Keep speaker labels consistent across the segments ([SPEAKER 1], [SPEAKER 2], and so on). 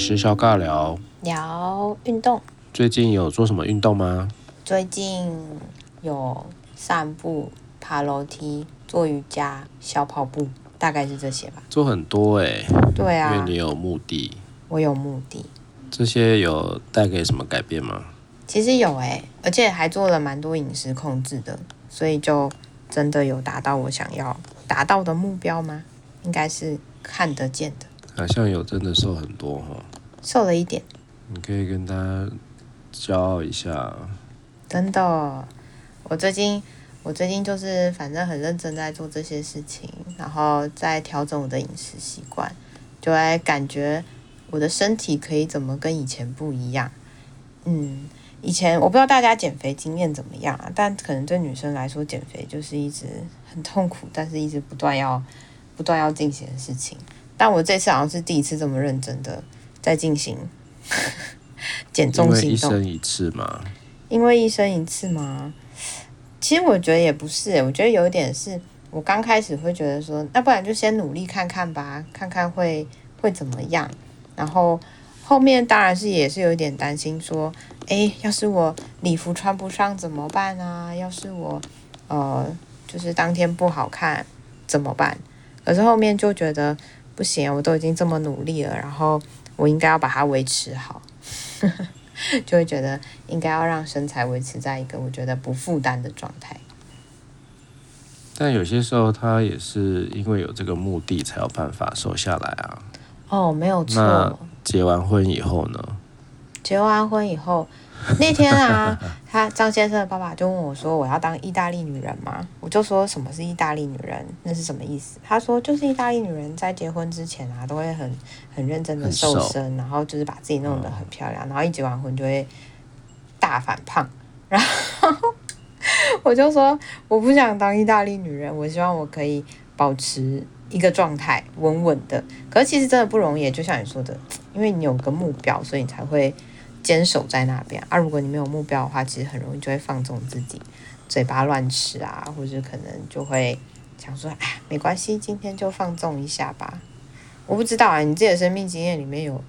[SPEAKER 1] 是小尬聊，
[SPEAKER 2] 聊运动。
[SPEAKER 1] 最近有做什么运动吗？
[SPEAKER 2] 最近有散步、爬楼梯、做瑜伽、小跑步，大概是这些吧。
[SPEAKER 1] 做很多哎、欸。
[SPEAKER 2] 对啊。
[SPEAKER 1] 因为你有目的。
[SPEAKER 2] 我有目的。
[SPEAKER 1] 这些有带给什么改变吗？
[SPEAKER 2] 其实有哎、欸，而且还做了蛮多饮食控制的，所以就真的有达到我想要达到的目标吗？应该是看得见的。
[SPEAKER 1] 好像有真的瘦很多哈。
[SPEAKER 2] 瘦了一点。
[SPEAKER 1] 你可以跟他骄傲一下。
[SPEAKER 2] 真的，我最近我最近就是反正很认真在做这些事情，然后在调整我的饮食习惯，就会感觉我的身体可以怎么跟以前不一样。嗯，以前我不知道大家减肥经验怎么样啊，但可能对女生来说减肥就是一直很痛苦，但是一直不断要不断要进行的事情。但我这次好像是第一次这么认真的在进行 减重行动。因为一
[SPEAKER 1] 生一次嘛。
[SPEAKER 2] 因为一生一次吗？其实我觉得也不是，我觉得有一点是我刚开始会觉得说，那不然就先努力看看吧，看看会会怎么样。然后后面当然是也是有一点担心，说，诶，要是我礼服穿不上怎么办啊？要是我呃，就是当天不好看怎么办？可是后面就觉得不行，我都已经这么努力了，然后我应该要把它维持好。就会觉得应该要让身材维持在一个我觉得不负担的状态。
[SPEAKER 1] 但有些时候，他也是因为有这个目的才有办法瘦下来啊。
[SPEAKER 2] 哦，没有错。
[SPEAKER 1] 那结完婚以后呢？
[SPEAKER 2] 结完婚以后。那天啊，他张先生的爸爸就问我说：“我要当意大利女人吗？”我就说：“什么是意大利女人？那是什么意思？”他说：“就是意大利女人在结婚之前啊，都会很很认真的瘦身，然后就是把自己弄得很漂亮，然后一结完婚就会大反胖。”然后我就说：“我不想当意大利女人，我希望我可以保持一个状态，稳稳的。可是其实真的不容易，就像你说的，因为你有个目标，所以你才会。”坚守在那边啊！如果你没有目标的话，其实很容易就会放纵自己，嘴巴乱吃啊，或者可能就会想说：“哎，没关系，今天就放纵一下吧。”我不知道啊，你自己的生命经验里面有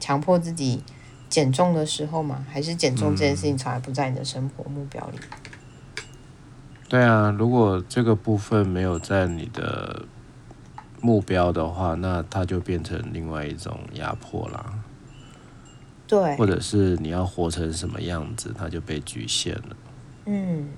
[SPEAKER 2] 强迫自己减重的时候吗？还是减重这件事情从来不在你的生活目标
[SPEAKER 1] 里？对啊，如果这个部分没有在你的目标的话，那它就变成另外一种压迫啦。
[SPEAKER 2] 对，
[SPEAKER 1] 或者是你要活成什么样子，它就被局限了。
[SPEAKER 2] 嗯，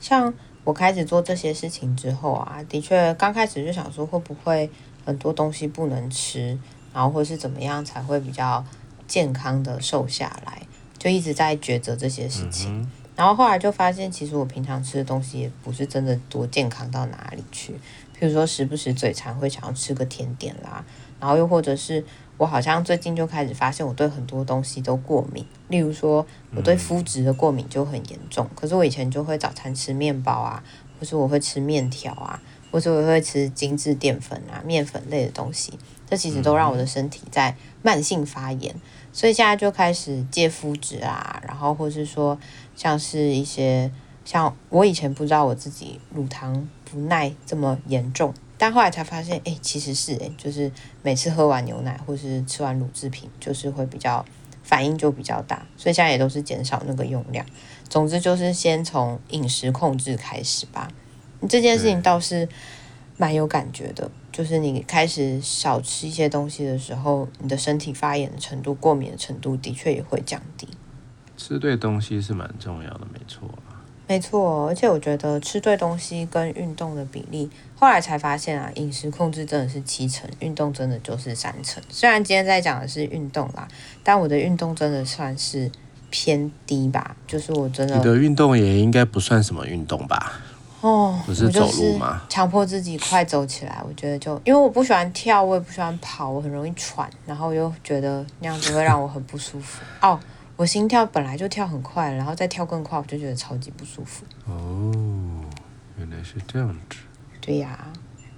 [SPEAKER 2] 像我开始做这些事情之后啊，的确刚开始就想说会不会很多东西不能吃，然后或是怎么样才会比较健康的瘦下来，就一直在抉择这些事情。嗯、然后后来就发现，其实我平常吃的东西也不是真的多健康到哪里去。譬如说，时不时嘴馋会想要吃个甜点啦，然后又或者是。我好像最近就开始发现，我对很多东西都过敏。例如说，我对麸质的过敏就很严重。可是我以前就会早餐吃面包啊，或是我会吃面条啊，或是我会吃精致淀粉啊、面粉类的东西。这其实都让我的身体在慢性发炎。所以现在就开始戒麸质啊，然后或是说，像是一些像我以前不知道我自己乳糖不耐这么严重。但后来才发现，哎、欸，其实是哎、欸，就是每次喝完牛奶或是吃完乳制品，就是会比较反应就比较大，所以现在也都是减少那个用量。总之就是先从饮食控制开始吧。这件事情倒是蛮有感觉的，就是你开始少吃一些东西的时候，你的身体发炎的程度、过敏的程度的确也会降低。
[SPEAKER 1] 吃对东西是蛮重要的，没错。
[SPEAKER 2] 没错，而且我觉得吃对东西跟运动的比例，后来才发现啊，饮食控制真的是七成，运动真的就是三成。虽然今天在讲的是运动啦，但我的运动真的算是偏低吧，就是我真的。
[SPEAKER 1] 你的运动也应该不算什么运动吧？
[SPEAKER 2] 哦，
[SPEAKER 1] 不是走路吗？
[SPEAKER 2] 强迫自己快走起来，我觉得就因为我不喜欢跳，我也不喜欢跑，我很容易喘，然后又觉得那样子会让我很不舒服哦。我心跳本来就跳很快，然后再跳更快，我就觉得超级不舒服。
[SPEAKER 1] 哦，原来是这样子。
[SPEAKER 2] 对呀、啊，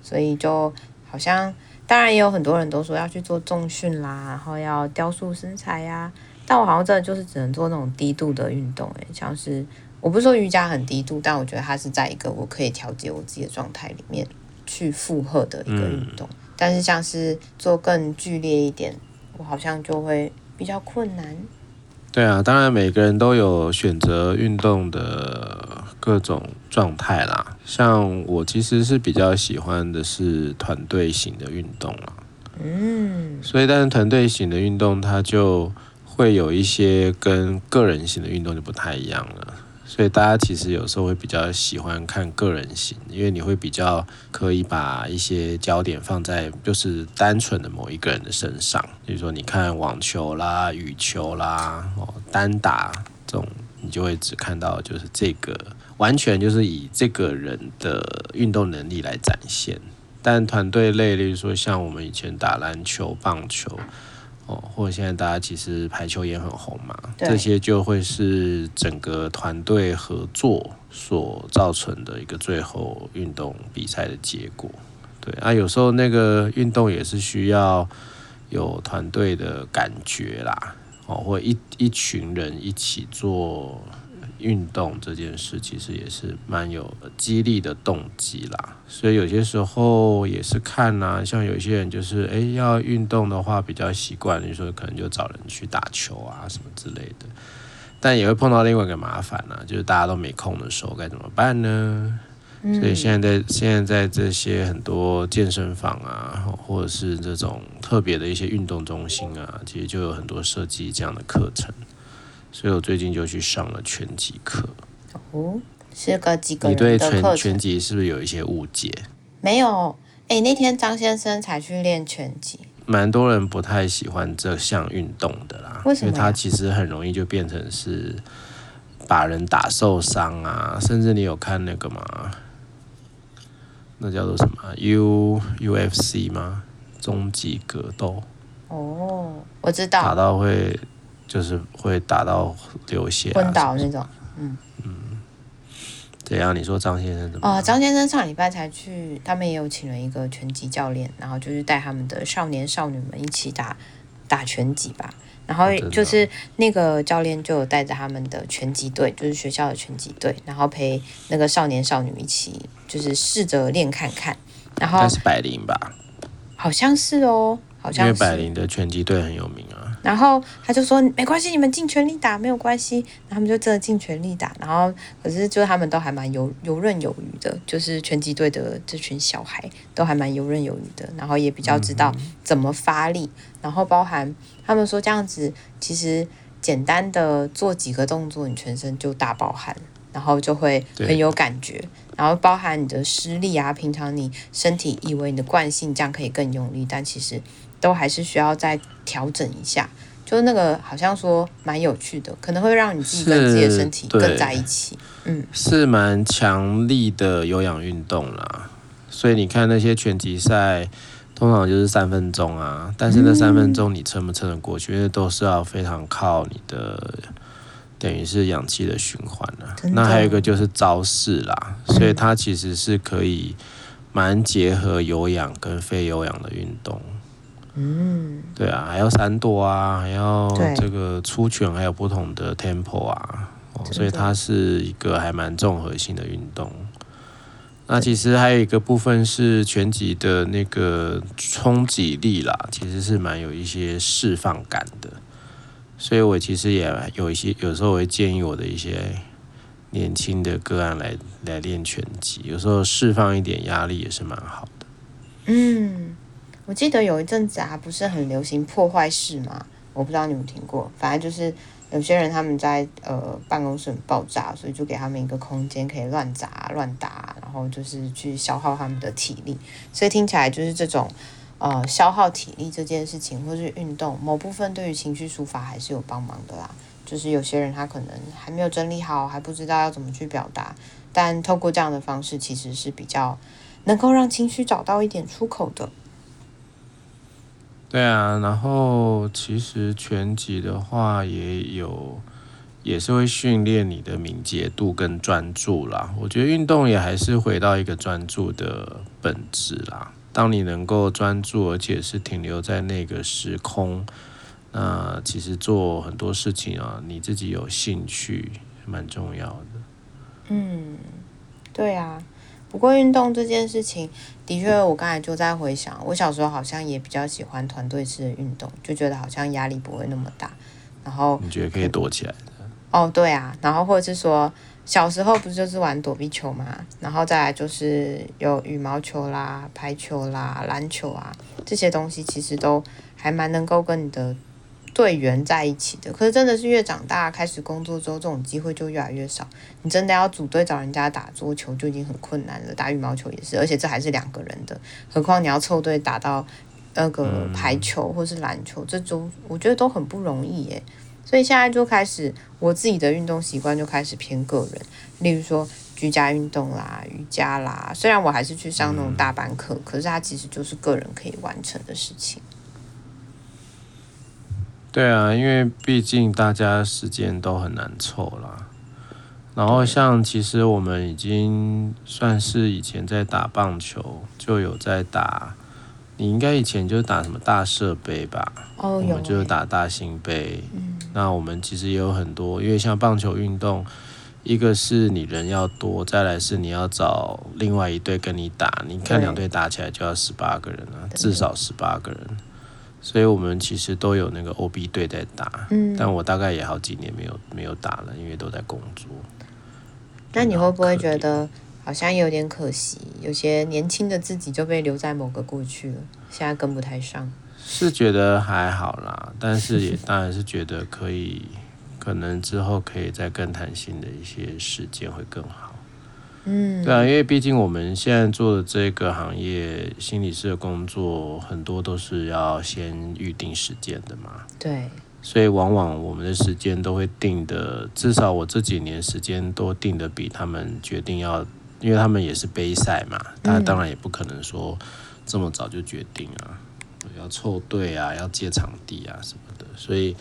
[SPEAKER 2] 所以就好像，当然也有很多人都说要去做重训啦，然后要雕塑身材呀、啊。但我好像真的就是只能做那种低度的运动，诶，像是我不是说瑜伽很低度，但我觉得它是在一个我可以调节我自己的状态里面去负荷的一个运动。嗯、但是像是做更剧烈一点。我好像就会比较困难。
[SPEAKER 1] 对啊，当然每个人都有选择运动的各种状态啦。像我其实是比较喜欢的是团队型的运动啦。
[SPEAKER 2] 嗯，
[SPEAKER 1] 所以但是团队型的运动它就会有一些跟个人型的运动就不太一样了。所以大家其实有时候会比较喜欢看个人型，因为你会比较可以把一些焦点放在就是单纯的某一个人的身上，比如说你看网球啦、羽球啦、哦单打这种，你就会只看到就是这个完全就是以这个人的运动能力来展现。但团队类，例如说像我们以前打篮球、棒球。哦，或者现在大家其实排球也很红嘛，这些就会是整个团队合作所造成的一个最后运动比赛的结果。对啊，有时候那个运动也是需要有团队的感觉啦，哦，或一一群人一起做。运动这件事其实也是蛮有激励的动机啦，所以有些时候也是看呐、像有些人就是哎要运动的话比较习惯，你说可能就找人去打球啊什么之类的，但也会碰到另外一个麻烦呢、就是大家都没空的时候该怎么办呢？所以现在在现在在这些很多健身房啊，或者是这种特别的一些运动中心啊，其实就有很多设计这样的课程。所以我最近就去上了拳击课。
[SPEAKER 2] 哦，是
[SPEAKER 1] 个几个？你对拳拳击是不是有一些误解？
[SPEAKER 2] 没有，哎，那天张先生才去练拳击。
[SPEAKER 1] 蛮多人不太喜欢这项运动的啦，
[SPEAKER 2] 为什么？
[SPEAKER 1] 因为它其实很容易就变成是把人打受伤啊，甚至你有看那个吗？那叫做什么？U UFC 吗？终极格斗。
[SPEAKER 2] 哦，我知道。
[SPEAKER 1] 打到会。就是会打到流血、啊、
[SPEAKER 2] 昏倒那种，嗯
[SPEAKER 1] 嗯，怎样？你说张先生怎么？
[SPEAKER 2] 哦，张先生上礼拜才去，他们也有请了一个拳击教练，然后就是带他们的少年少女们一起打打拳击吧。然后就是那个教练就有带着他们的拳击队，就是学校的拳击队，然后陪那个少年少女一起，就是试着练看看。然后
[SPEAKER 1] 那是百灵吧？
[SPEAKER 2] 好像是哦，好像是。
[SPEAKER 1] 因为百灵的拳击队很有名啊。
[SPEAKER 2] 然后他就说没关系，你们尽全力打没有关系。他们就真的尽全力打。然后可是就他们都还蛮游游刃有余的，就是拳击队的这群小孩都还蛮游刃有余的。然后也比较知道怎么发力。然后包含他们说这样子，其实简单的做几个动作，你全身就大爆汗，然后就会很有感觉。然后包含你的施力啊，平常你身体以为你的惯性这样可以更用力，但其实。都还是需要再调整一下，就那个好像说蛮有趣的，可能会让你自己跟自己的身体更在一起。嗯，是蛮强力的有氧运动啦。所以你看那些拳击赛，通常就是三分钟啊，但是那三分钟你撑不撑得过去？因为都是要非常靠你的，等于是氧气的循环了。那还有一个就是招式啦，所以它其实是可以蛮结合有氧跟非有氧的运动。嗯，对啊，还要闪躲啊，还要这个出拳，还有不同的 tempo 啊，哦，所以它是一个还蛮综合性的运动。那其实还有一个部分是拳击的那个冲击力啦，其实是蛮有一些释放感的。所以我其实也有一些，有时候我会建议我的一些年轻的个案来来练拳击，有时候释放一点压力也是蛮好的。嗯。我记得有一阵子啊，不是很流行破坏式吗？我不知道你有没有听过。反正就是有些人他们在呃办公室很爆炸，所以就给他们一个空间可以乱砸乱打，然后就是去消耗他们的体力。所以听起来就是这种呃消耗体力这件事情，或是运动某部分对于情绪抒发还是有帮忙的啦。就是有些人他可能还没有整理好，还不知道要怎么去表达，但透过这样的方式，其实是比较能够让情绪找到一点出口的。对啊，然后其实拳击的话也有，也是会训练你的敏捷度跟专注啦。我觉得运动也还是回到一个专注的本质啦。当你能够专注，而且是停留在那个时空，那其实做很多事情啊，你自己有兴趣蛮重要的。嗯，对啊。不过运动这件事情，的确，我刚才就在回想，我小时候好像也比较喜欢团队式的运动，就觉得好像压力不会那么大。然后
[SPEAKER 1] 你觉得可以躲起来的？
[SPEAKER 2] 哦，对啊，然后或者是说，小时候不是就是玩躲避球嘛，然后再来就是有羽毛球啦、排球啦、篮球啊这些东西，其实都还蛮能够跟你的。队员在一起的，可是真的是越长大开始工作之后，这种机会就越来越少。你真的要组队找人家打桌球就已经很困难了，打羽毛球也是，而且这还是两个人的，何况你要凑队打到那个排球或是篮球，这种我觉得都很不容易耶。所以现在就开始我自己的运动习惯就开始偏个人，例如说居家运动啦、瑜伽啦，虽然我还是去上那种大班课，可是它其实就是个人可以完成的事情。
[SPEAKER 1] 对啊，因为毕竟大家时间都很难凑啦。然后像其实我们已经算是以前在打棒球，就有在打。你应该以前就打什么大社杯吧？
[SPEAKER 2] 哦，
[SPEAKER 1] 我们就打大兴杯。嗯。那我们其实也有很多，因为像棒球运动，一个是你人要多，再来是你要找另外一队跟你打。你看两队打起来就要十八个人啊，至少十八个人。所以我们其实都有那个 OB 队在打，嗯，但我大概也好几年没有没有打了，因为都在工作。
[SPEAKER 2] 那你会不会觉得好像有点可惜？有些年轻的自己就被留在某个过去了，现在跟不太上。
[SPEAKER 1] 是觉得还好啦，但是也当然是觉得可以，可能之后可以再更弹性的一些时间会更好。
[SPEAKER 2] 嗯，
[SPEAKER 1] 对啊，因为毕竟我们现在做的这个行业，心理师的工作很多都是要先预定时间的嘛。
[SPEAKER 2] 对，
[SPEAKER 1] 所以往往我们的时间都会定的，至少我这几年时间都定的比他们决定要，因为他们也是杯赛嘛，他当然也不可能说这么早就决定啊，要凑队啊，要借场地啊什么的，所以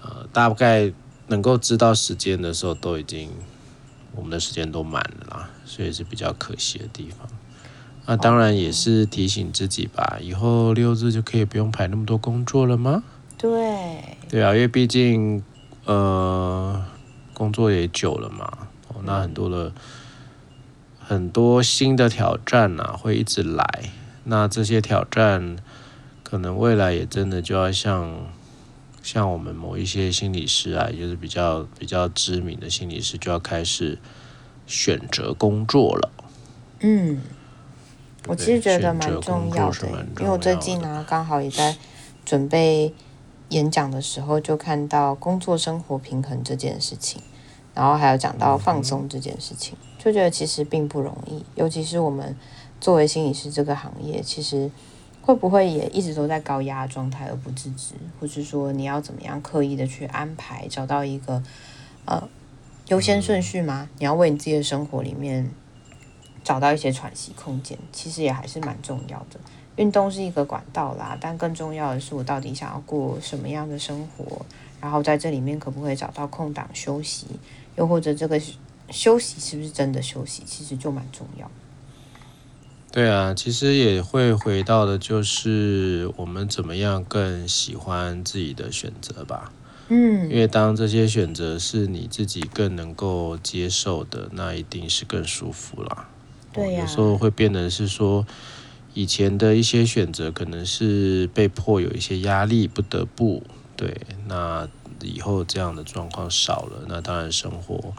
[SPEAKER 1] 呃，大概能够知道时间的时候都已经。我们的时间都满了啦，所以是比较可惜的地方。那当然也是提醒自己吧，以后六日就可以不用排那么多工作了吗？
[SPEAKER 2] 对，
[SPEAKER 1] 对啊，因为毕竟呃工作也久了嘛，哦，那很多的很多新的挑战啊会一直来，那这些挑战可能未来也真的就要像。像我们某一些心理师啊，也就是比较比较知名的心理师，就要开始选择工作了。
[SPEAKER 2] 嗯，我其实觉得蛮重要的，因为我最近呢，刚好也在准备演讲的时候，就看到工作生活平衡这件事情，然后还有讲到放松这件事情，就觉得其实并不容易，尤其是我们作为心理师这个行业，其实。会不会也一直都在高压状态而不自知，或是说你要怎么样刻意的去安排，找到一个呃优先顺序吗？你要为你自己的生活里面找到一些喘息空间，其实也还是蛮重要的。运动是一个管道啦，但更重要的是我到底想要过什么样的生活，然后在这里面可不可以找到空档休息，又或者这个休息是不是真的休息，其实就蛮重要。
[SPEAKER 1] 对啊，其实也会回到的，就是我们怎么样更喜欢自己的选择吧。
[SPEAKER 2] 嗯，
[SPEAKER 1] 因为当这些选择是你自己更能够接受的，那一定是更舒服啦。
[SPEAKER 2] 对呀、啊，
[SPEAKER 1] 有时候会变得是说，以前的一些选择可能是被迫有一些压力，不得不对。那以后这样的状况少了，那当然生活。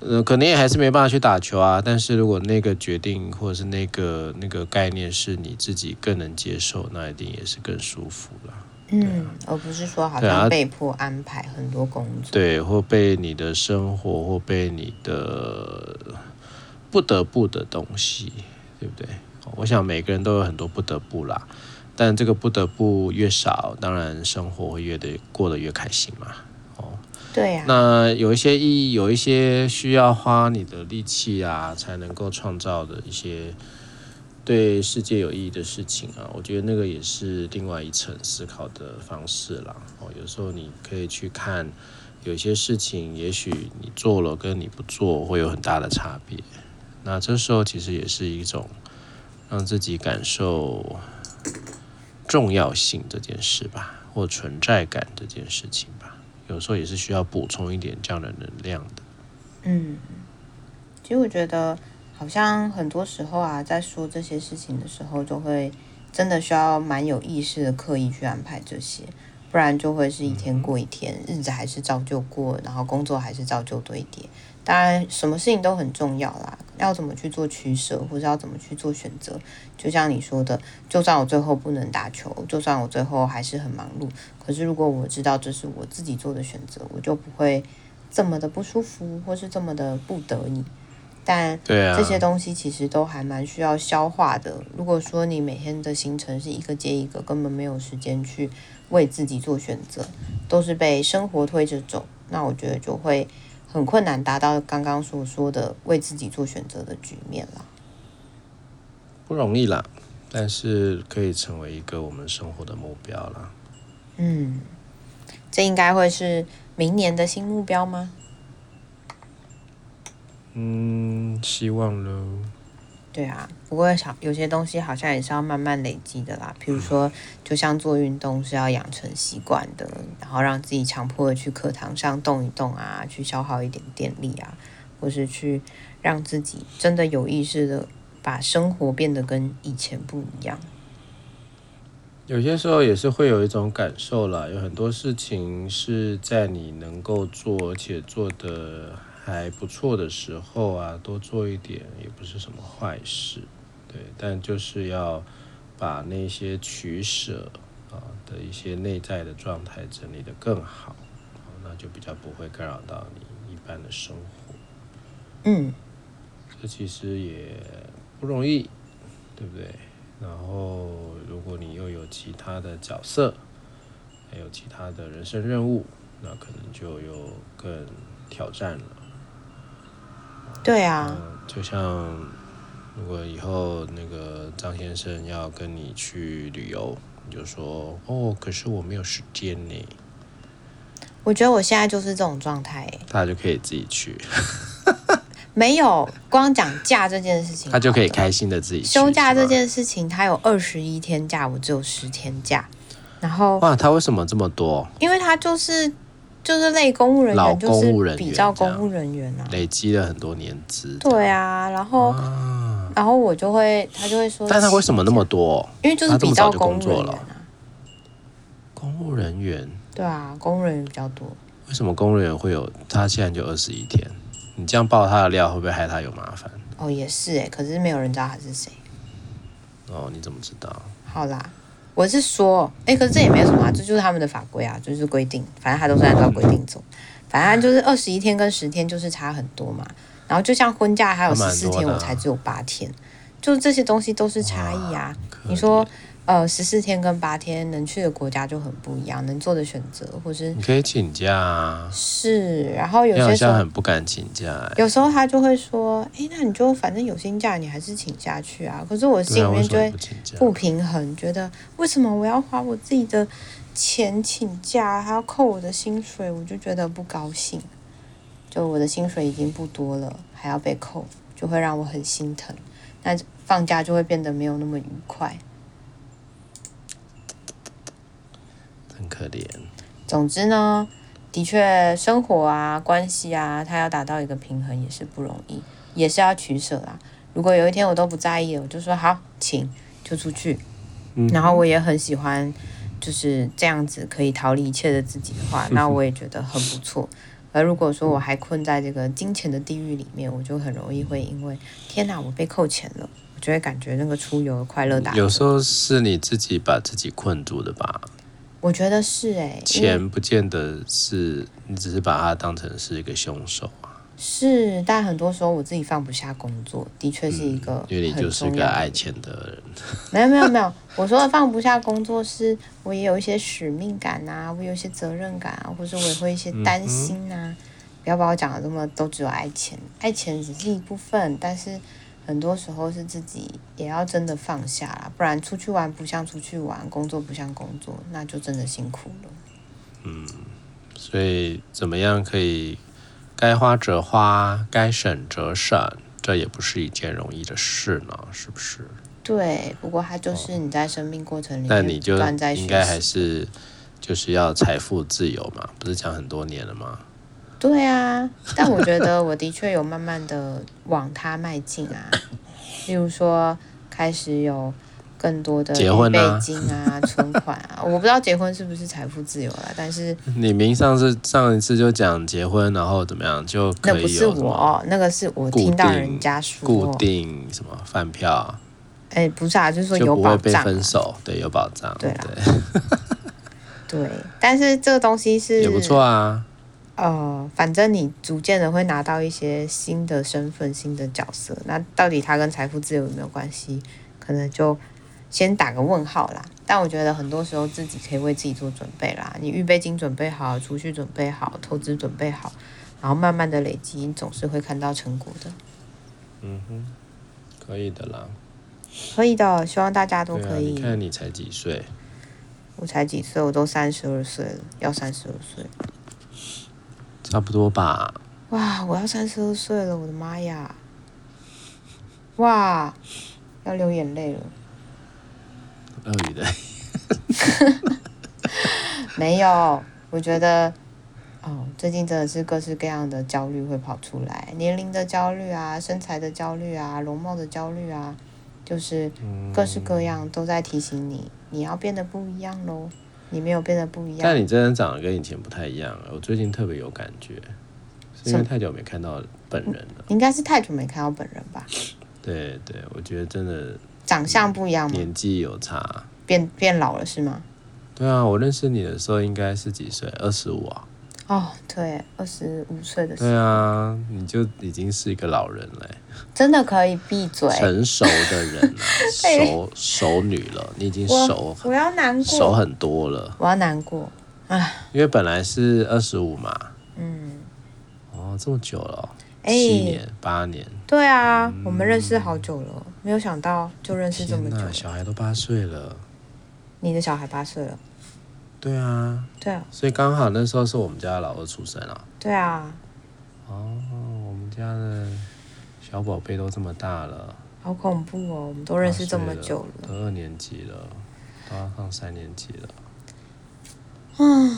[SPEAKER 1] 呃，可能也还是没办法去打球啊。但是如果那个决定或者是那个那个概念是你自己更能接受，那一定也是更舒服了。
[SPEAKER 2] 嗯，而不是说好像被迫安排很多工作，
[SPEAKER 1] 对，对，或被你的生活或被你的不得不的东西，对不对？我想每个人都有很多不得不啦，但这个不得不越少，当然生活会越得过得越开心嘛。
[SPEAKER 2] 对呀、啊，
[SPEAKER 1] 那有一些意义，有一些需要花你的力气啊，才能够创造的一些对世界有意义的事情啊，我觉得那个也是另外一层思考的方式啦。哦，有时候你可以去看，有些事情也许你做了跟你不做会有很大的差别。那这时候其实也是一种让自己感受重要性这件事吧，或存在感这件事情吧。有时候也是需要补充一点这样的能量的。
[SPEAKER 2] 嗯，其实我觉得好像很多时候啊，在说这些事情的时候，就会真的需要蛮有意识的刻意去安排这些，不然就会是一天过一天，日子还是照旧过，然后工作还是照旧堆叠。当然，什么事情都很重要啦，要怎么去做取舍，或者要怎么去做选择，就像你说的，就算我最后不能打球，就算我最后还是很忙碌，可是如果我知道这是我自己做的选择，我就不会这么的不舒服，或是这么的不得已。但这些东西其实都还蛮需要消化的。如果说你每天的行程是一个接一个，根本没有时间去为自己做选择，都是被生活推着走，那我觉得就会。很困难达到刚刚所说的为自己做选择的局面啦，
[SPEAKER 1] 不容易啦，但是可以成为一个我们生活的目标啦。
[SPEAKER 2] 嗯，这应该会是明年的新目标吗？
[SPEAKER 1] 嗯，希望喽。
[SPEAKER 2] 对啊，不过想有些东西好像也是要慢慢累积的啦。比如说，就像做运动是要养成习惯的，然后让自己强迫的去课堂上动一动啊，去消耗一点电力啊，或是去让自己真的有意识的把生活变得跟以前不一样。
[SPEAKER 1] 有些时候也是会有一种感受啦，有很多事情是在你能够做，而且做的。还不错的时候啊，多做一点也不是什么坏事，对。但就是要把那些取舍啊的一些内在的状态整理得更好，那就比较不会干扰到你一般的生活。
[SPEAKER 2] 嗯，
[SPEAKER 1] 这其实也不容易，对不对？然后如果你又有其他的角色，还有其他的人生任务，那可能就有更挑战了。
[SPEAKER 2] 对啊、
[SPEAKER 1] 嗯，就像如果以后那个张先生要跟你去旅游，你就说哦，可是我没有时间呢。
[SPEAKER 2] 我觉得我现在就是这种状态，
[SPEAKER 1] 他就可以自己去。
[SPEAKER 2] 没有光讲假这件事情，
[SPEAKER 1] 他就可以开心的自己去。
[SPEAKER 2] 休假这件事情，他有二十一天假，我只有十天假。然后
[SPEAKER 1] 哇，他为什么这么多？
[SPEAKER 2] 因为他就是。就是类公务人员，
[SPEAKER 1] 老公务人员，
[SPEAKER 2] 比较公务人员啊，
[SPEAKER 1] 累积了很多年资。
[SPEAKER 2] 对啊，然后，啊、然后我就会，他就会说，
[SPEAKER 1] 但他为什么那么多？
[SPEAKER 2] 因为就是比较公务人员啊。
[SPEAKER 1] 公务人员。
[SPEAKER 2] 对啊，公务人员比较多。
[SPEAKER 1] 为什么公务人员会有？他现在就二十一天，你这样爆他的料，会不会害他有麻烦？
[SPEAKER 2] 哦，也是哎，可是没有人知道他是谁。
[SPEAKER 1] 哦，你怎么知道？
[SPEAKER 2] 好啦。我是说，哎、欸，可是这也没什么啊，这就是他们的法规啊，就是规定，反正他都是按照规定走，反正就是二十一天跟十天就是差很多嘛。然后就像婚假还有十四天，我才只有八天，就是这些东西都是差异啊。你说。呃，十四天跟八天能去的国家就很不一样，能做的选择或是
[SPEAKER 1] 你可以请假啊。
[SPEAKER 2] 是，然后有些时候
[SPEAKER 1] 好像很不敢请假，欸。
[SPEAKER 2] 有时候他就会说：“哎，欸，那你就反正有薪假，你还是请下去啊。”可是我心里面就会不平衡，觉得为什么我要花我自己的钱请假，还要扣我的薪水，我就觉得不高兴。就我的薪水已经不多了，还要被扣，就会让我很心疼。那放假就会变得没有那么愉快。
[SPEAKER 1] 很可怜。
[SPEAKER 2] 总之呢，的确，生活啊、关系啊，它要达到一个平衡也是不容易，也是要取舍啦。如果有一天我都不在意了，我就说好，请就出去。嗯。然后我也很喜欢就是这样子可以逃离一切的自己的话，那我也觉得很不错。而如果说我还困在这个金钱的地狱里面，我就很容易会因为天哪，我被扣钱了，我就会感觉那个出游的快乐打。
[SPEAKER 1] 有时候是你自己把自己困住的吧。
[SPEAKER 2] 我觉得是哎、欸，
[SPEAKER 1] 钱不见得是你只是把它当成是一个凶手啊。
[SPEAKER 2] 是，但很多时候我自己放不下工作，的确是一个、嗯，因为你就是个爱钱的人。没有没有没有，我说的放不下工作，是我也有一些使命感啊，我有一些责任感啊，或者我也会一些担心啊。嗯、不要把我讲的这么都只有爱钱，爱钱只是一部分，但是。很多时候是自己也要真的放下啦，不然出去玩不像出去玩，工作不像工作，那就真的辛苦了。
[SPEAKER 1] 嗯，所以怎么样可以该花则花，该省则省，这也不是一件容易的事呢，是不是？
[SPEAKER 2] 对，不过它就是你在生命过程里面，
[SPEAKER 1] 那你就应该还是就是要财富自由嘛，不是讲很多年了吗？
[SPEAKER 2] 对啊，但我觉得我的确有慢慢的往它迈进啊，例如说开始有更多的预备金啊、存款啊，我不知道结婚是不是财富自由了，但是
[SPEAKER 1] 你明上次上一次就讲结婚，然后怎么样就可以
[SPEAKER 2] 那不是我，那个是我听到人家说。
[SPEAKER 1] 固定什么饭票，
[SPEAKER 2] 哎，不是啊，就是说有保障，
[SPEAKER 1] 被分手，对，有保障，
[SPEAKER 2] 对。对，但是这个东西是
[SPEAKER 1] 也不错啊。
[SPEAKER 2] 呃，反正你逐渐的会拿到一些新的身份、新的角色，那到底它跟财富自由有没有关系？可能就先打个问号啦。但我觉得很多时候自己可以为自己做准备啦。你预备金准备好，储蓄准备好，投资准备好，然后慢慢的累积，你总是会看到成果的。
[SPEAKER 1] 嗯哼，可以的啦。
[SPEAKER 2] 可以的，希望大家都可以。
[SPEAKER 1] 啊、你看你才几岁？
[SPEAKER 2] 我才几岁？我都三十二岁了，要三十二岁。
[SPEAKER 1] 差不多吧。
[SPEAKER 2] 哇，我要三十二岁了，我的妈呀！哇，要流眼泪了。
[SPEAKER 1] 鳄鱼的。
[SPEAKER 2] 没有，我觉得，哦，最近真的是各式各样的焦虑会跑出来，年龄的焦虑啊，身材的焦虑啊，容貌的焦虑啊，就是各式各样都在提醒你，你要变得不一样喽。你没有变得不一样，
[SPEAKER 1] 但你真的长得跟以前不太一样了。我最近特别有感觉，是因为太久没看到本人了。
[SPEAKER 2] 应该是太久没看到本人吧？
[SPEAKER 1] 对对，我觉得真的
[SPEAKER 2] 长相不一样吗？
[SPEAKER 1] 年纪有差，
[SPEAKER 2] 变变老了是吗？
[SPEAKER 1] 对啊，我认识你的时候应该是几岁？二十五啊。
[SPEAKER 2] 哦，对，二十五岁的时候。
[SPEAKER 1] 对啊，你就已经是一个老人了。
[SPEAKER 2] 真的可以闭嘴。
[SPEAKER 1] 成熟的人了，熟熟女了，你已经熟，
[SPEAKER 2] 我，我要难过，
[SPEAKER 1] 熟很多了。
[SPEAKER 2] 我要难过，唉，
[SPEAKER 1] 因为本来是二十五嘛。
[SPEAKER 2] 嗯。
[SPEAKER 1] 哦，这么久了，七年八年。
[SPEAKER 2] 对啊，我们认识好久了，没有想到就认识这么久。
[SPEAKER 1] 小孩都八岁了。
[SPEAKER 2] 你的小孩八岁了。
[SPEAKER 1] 对啊，
[SPEAKER 2] 对啊，
[SPEAKER 1] 所以刚好那时候是我们家老二出生啊。
[SPEAKER 2] 对啊。
[SPEAKER 1] 哦，我们家的小宝贝都这么大了，
[SPEAKER 2] 好恐怖哦！我们都认识这么久了，
[SPEAKER 1] 都二年级了，都要上三年级了。
[SPEAKER 2] 嗯，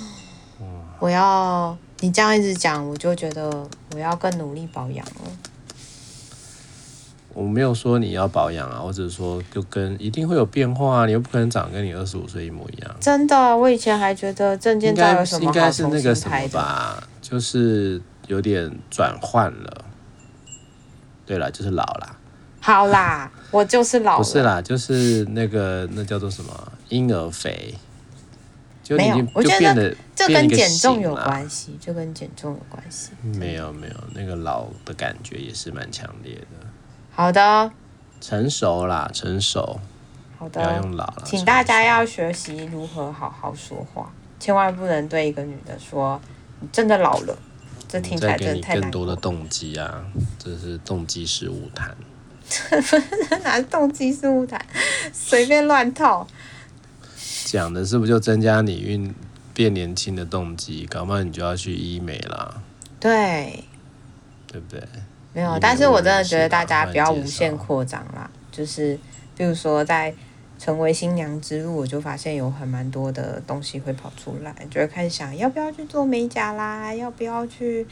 [SPEAKER 2] 我要你这样一直讲，我就觉得我要更努力保养了。
[SPEAKER 1] 我没有说你要保养啊，我只是说就跟一定会有变化啊，你又不可能长得跟你二十五岁一模一样。
[SPEAKER 2] 真的，我以前还觉得证件照有什么？应该是那个什么
[SPEAKER 1] 吧，就是有点转换了。对了，就是老啦。
[SPEAKER 2] 好啦，我就是老。
[SPEAKER 1] 不是啦，就是那个那叫做什么婴儿肥。就已经
[SPEAKER 2] 没有，我觉得这跟减重有关系，
[SPEAKER 1] 啊、
[SPEAKER 2] 这跟减重有关系。
[SPEAKER 1] 没有没有，那个老的感觉也是蛮强烈的。
[SPEAKER 2] 好的，
[SPEAKER 1] 成熟啦，成熟。
[SPEAKER 2] 好的，
[SPEAKER 1] 不要用老了。
[SPEAKER 2] 请大家要学习如何好好说话，千万不能对一个女的说“你真的老了”，这听起来真的太。
[SPEAKER 1] 更多的动机啊，这是动机式误谈。
[SPEAKER 2] 哪是动机式误谈？随便乱套。
[SPEAKER 1] 讲的是不是就增加你运变年轻的动机？搞不好你就要去医美啦。
[SPEAKER 2] 对，
[SPEAKER 1] 对不对？
[SPEAKER 2] 没有，但是我真的觉得大家不要无限扩张啦。就是，比如说在成为新娘之路，我就发现有很蛮多的东西会跑出来，就会开始想要不要去做美甲啦，要不要去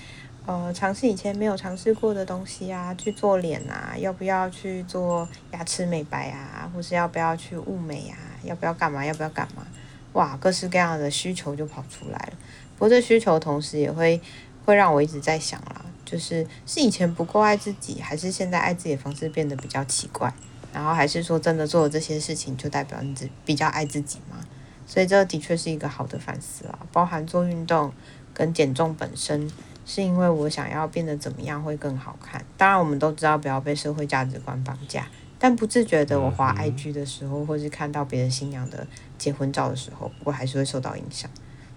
[SPEAKER 2] 呃尝试以前没有尝试过的东西啊，去做脸啊，要不要去做牙齿美白啊，或是要不要去物美啊，要不要干嘛，要不要干嘛？哇，各式各样的需求就跑出来了。不过这需求同时也会会让我一直在想啦。就是是以前不够爱自己，还是现在爱自己的方式变得比较奇怪？然后还是说真的做了这些事情就代表你自比较爱自己吗？所以这的确是一个好的反思啊，包含做运动跟减重本身，是因为我想要变得怎么样会更好看。当然我们都知道不要被社会价值观绑架，但不自觉的我滑 IG 的时候，或是看到别人新娘的结婚照的时候，我还是会受到影响，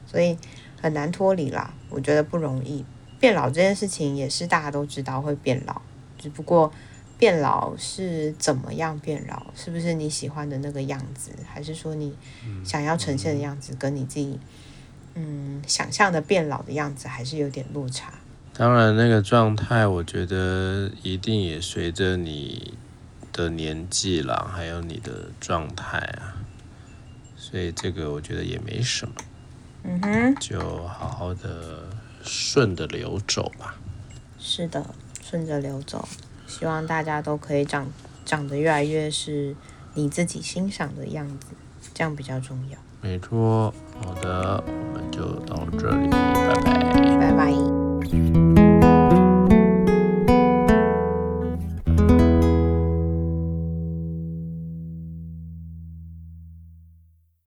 [SPEAKER 2] 所以很难脱离啦。我觉得不容易。变老这件事情也是大家都知道会变老，只不过变老是怎么样变老，是不是你喜欢的那个样子，还是说你想要呈现的样子跟你自己嗯想象的变老的样子还是有点落差？
[SPEAKER 1] 当然，那个状态我觉得一定也随着你的年纪啦，还有你的状态啊，所以这个我觉得也没什么，
[SPEAKER 2] 嗯哼，
[SPEAKER 1] 就好好的。顺着流走吧，
[SPEAKER 2] 是的，顺着流走。希望大家都可以长长得越来越是你自己欣赏的样子，这样比较重要。
[SPEAKER 1] 没错，好的，我们就到这里，拜拜，拜拜。